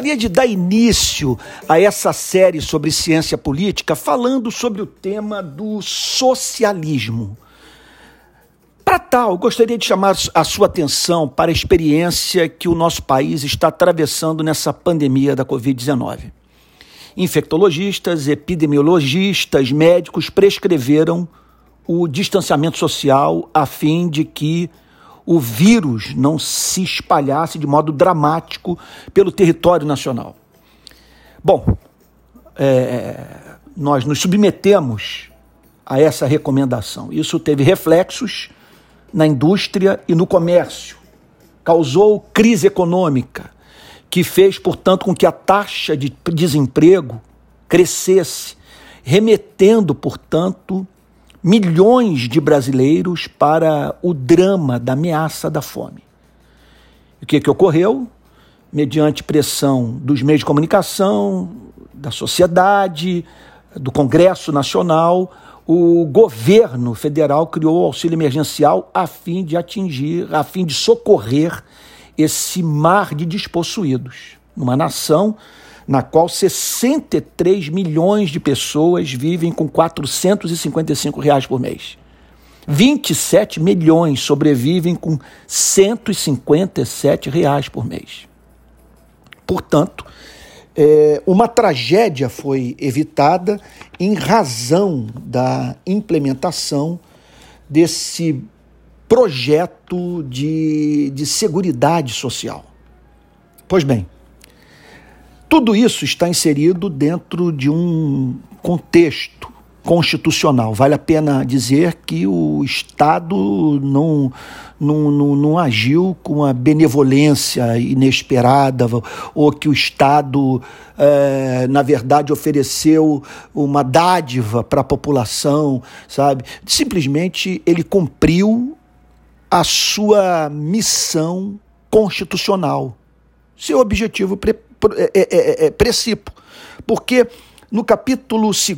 gostaria de dar início a essa série sobre ciência política falando sobre o tema do socialismo. Para tal, gostaria de chamar a sua atenção para a experiência que o nosso país está atravessando nessa pandemia da Covid-19. Infectologistas, epidemiologistas, médicos prescreveram o distanciamento social a fim de que o vírus não se espalhasse de modo dramático pelo território nacional. Bom, é, nós nos submetemos a essa recomendação. Isso teve reflexos na indústria e no comércio. Causou crise econômica, que fez, portanto, com que a taxa de desemprego crescesse, remetendo, portanto, milhões de brasileiros para o drama da ameaça da fome. O que, que ocorreu? Mediante pressão dos meios de comunicação, da sociedade, do Congresso Nacional, o governo federal criou o auxílio emergencial a fim de atingir, a fim de socorrer esse mar de despossuídos. Numa nação na qual 63 milhões de pessoas vivem com 455 reais por mês. 27 milhões sobrevivem com 157 reais por mês. Portanto, é, uma tragédia foi evitada em razão da implementação desse projeto de, de seguridade social. Pois bem, tudo isso está inserido dentro de um contexto constitucional. Vale a pena dizer que o Estado não, não, não, não, agiu com a benevolência inesperada, ou que o Estado, é, na verdade, ofereceu uma dádiva para a população, sabe? Simplesmente ele cumpriu a sua missão constitucional, seu objetivo é, é, é, é precipo. Porque no capítulo 2,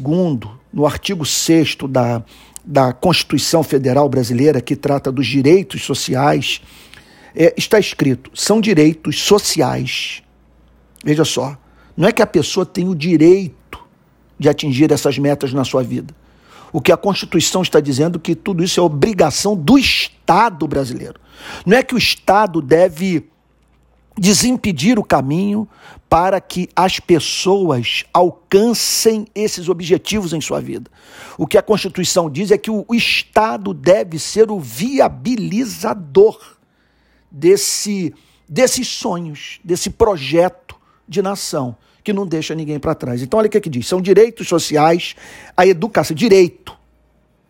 no artigo 6 da, da Constituição Federal Brasileira, que trata dos direitos sociais, é, está escrito: são direitos sociais. Veja só, não é que a pessoa tem o direito de atingir essas metas na sua vida. O que a Constituição está dizendo que tudo isso é obrigação do Estado brasileiro. Não é que o Estado deve desimpedir o caminho para que as pessoas alcancem esses objetivos em sua vida. O que a Constituição diz é que o Estado deve ser o viabilizador desse, desses sonhos, desse projeto de nação que não deixa ninguém para trás. Então, olha o que, é que diz: são direitos sociais, a educação, direito,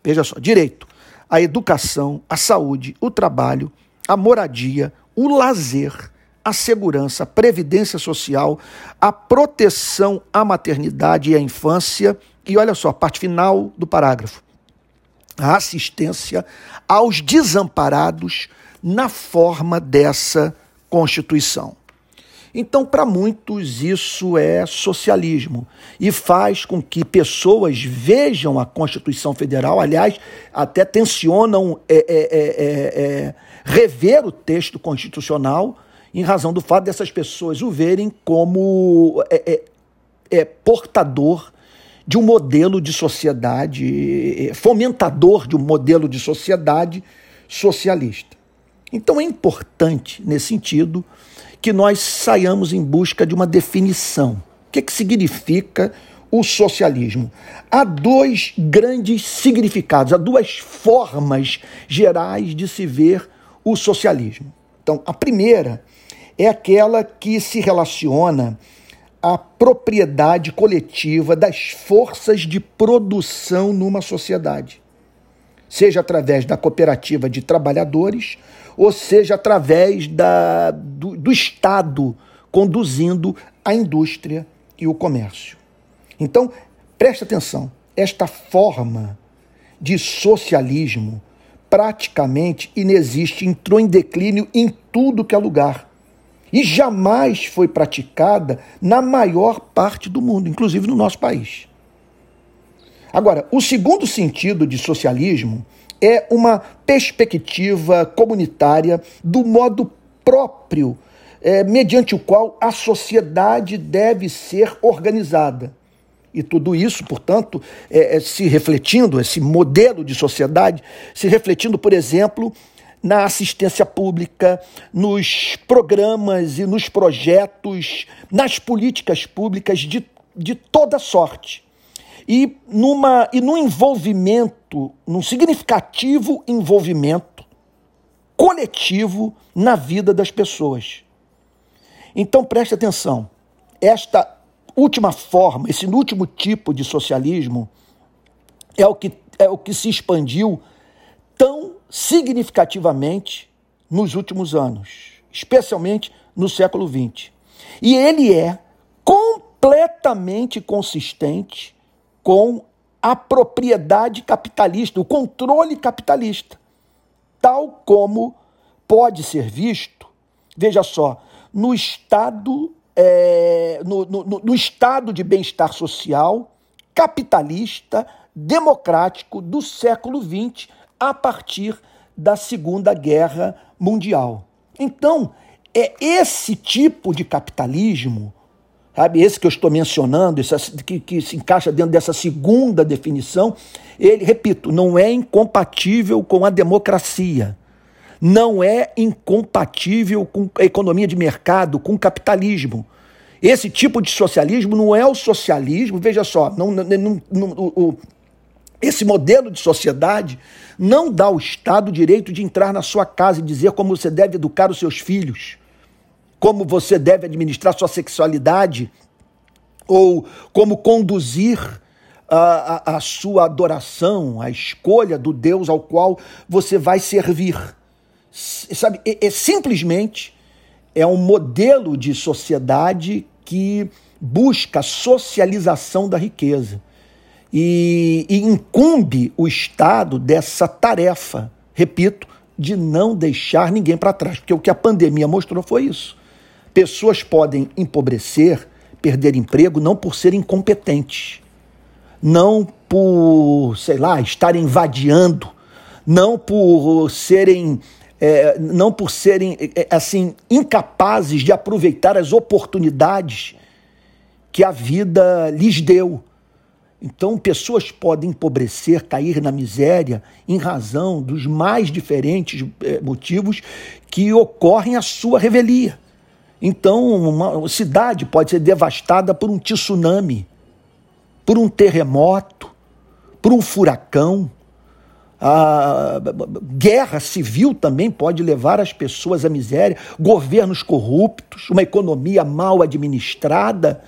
veja só, direito, a educação, a saúde, o trabalho, a moradia, o lazer a segurança, a previdência social, a proteção à maternidade e à infância, e olha só, a parte final do parágrafo. A assistência aos desamparados na forma dessa Constituição. Então, para muitos, isso é socialismo e faz com que pessoas vejam a Constituição Federal, aliás, até tensionam é, é, é, é rever o texto constitucional em razão do fato dessas pessoas o verem como é, é, é portador de um modelo de sociedade, é, fomentador de um modelo de sociedade socialista. Então é importante, nesse sentido, que nós saiamos em busca de uma definição. O que, que significa o socialismo? Há dois grandes significados, há duas formas gerais de se ver o socialismo. Então, a primeira é aquela que se relaciona à propriedade coletiva das forças de produção numa sociedade, seja através da cooperativa de trabalhadores, ou seja através da, do, do Estado conduzindo a indústria e o comércio. Então, preste atenção, esta forma de socialismo praticamente inexiste, entrou em declínio em tudo que é lugar e jamais foi praticada na maior parte do mundo, inclusive no nosso país. Agora, o segundo sentido de socialismo é uma perspectiva comunitária do modo próprio é, mediante o qual a sociedade deve ser organizada. E tudo isso, portanto, é, é, se refletindo, esse modelo de sociedade, se refletindo, por exemplo, na assistência pública, nos programas e nos projetos, nas políticas públicas de, de toda sorte. E, numa, e no envolvimento, num significativo envolvimento coletivo na vida das pessoas. Então preste atenção, esta última forma, esse último tipo de socialismo é o que, é o que se expandiu significativamente nos últimos anos, especialmente no século XX. E ele é completamente consistente com a propriedade capitalista, o controle capitalista, tal como pode ser visto, veja só, no estado, é, no, no, no estado de bem-estar social capitalista, democrático do século XX, a partir da Segunda Guerra Mundial. Então, é esse tipo de capitalismo, sabe, esse que eu estou mencionando, esse, que, que se encaixa dentro dessa segunda definição, ele, repito, não é incompatível com a democracia não é incompatível com a economia de mercado, com o capitalismo. Esse tipo de socialismo não é o socialismo, veja só, não, não, não, o, esse modelo de sociedade não dá ao Estado o direito de entrar na sua casa e dizer como você deve educar os seus filhos, como você deve administrar sua sexualidade, ou como conduzir a, a, a sua adoração, a escolha do Deus ao qual você vai servir. Sabe, é, é simplesmente é um modelo de sociedade que busca a socialização da riqueza e, e incumbe o Estado dessa tarefa, repito, de não deixar ninguém para trás, porque o que a pandemia mostrou foi isso. Pessoas podem empobrecer, perder emprego, não por serem incompetentes, não por, sei lá, estarem vadiando, não por serem é, não por serem é, assim incapazes de aproveitar as oportunidades que a vida lhes deu. Então, pessoas podem empobrecer, cair na miséria, em razão dos mais diferentes é, motivos que ocorrem à sua revelia. Então, uma cidade pode ser devastada por um tsunami, por um terremoto, por um furacão, a guerra civil também pode levar as pessoas à miséria, governos corruptos, uma economia mal administrada.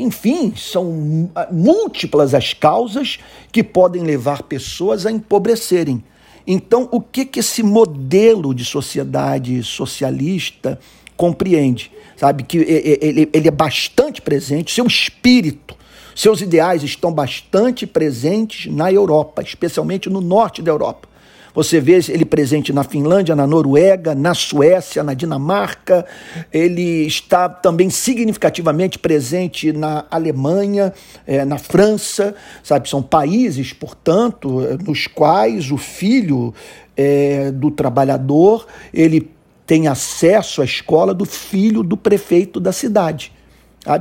Enfim, são múltiplas as causas que podem levar pessoas a empobrecerem. Então, o que, que esse modelo de sociedade socialista compreende? Sabe que ele, é bastante presente, seu espírito seus ideais estão bastante presentes na Europa, especialmente no norte da Europa. Você vê ele presente na Finlândia, na Noruega, na Suécia, na Dinamarca. Ele está também significativamente presente na Alemanha, é, na França, sabe? São países, portanto, nos quais o filho é, do trabalhador ele tem acesso à escola do filho do prefeito da cidade.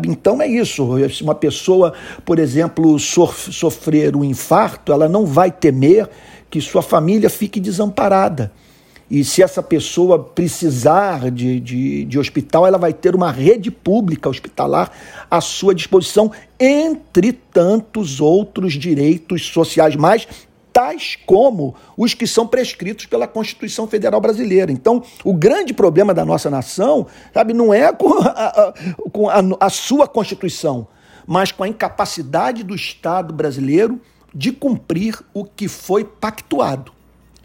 Então é isso. Se uma pessoa, por exemplo, sofrer um infarto, ela não vai temer que sua família fique desamparada. E se essa pessoa precisar de, de, de, hospital, ela vai ter uma rede pública hospitalar à sua disposição, entre tantos outros direitos sociais mais tais como os que são prescritos pela Constituição Federal Brasileira. Então, o grande problema da nossa nação, sabe, não é com a, a, com a, a sua Constituição, mas com a incapacidade do Estado brasileiro de cumprir o que foi pactuado.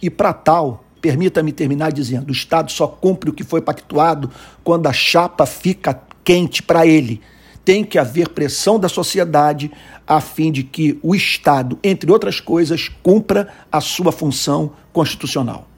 E para tal, permita-me terminar dizendo: o Estado só cumpre o que foi pactuado quando a chapa fica quente para ele tem que haver pressão da sociedade a fim de que o Estado, entre outras coisas, cumpra a sua função constitucional.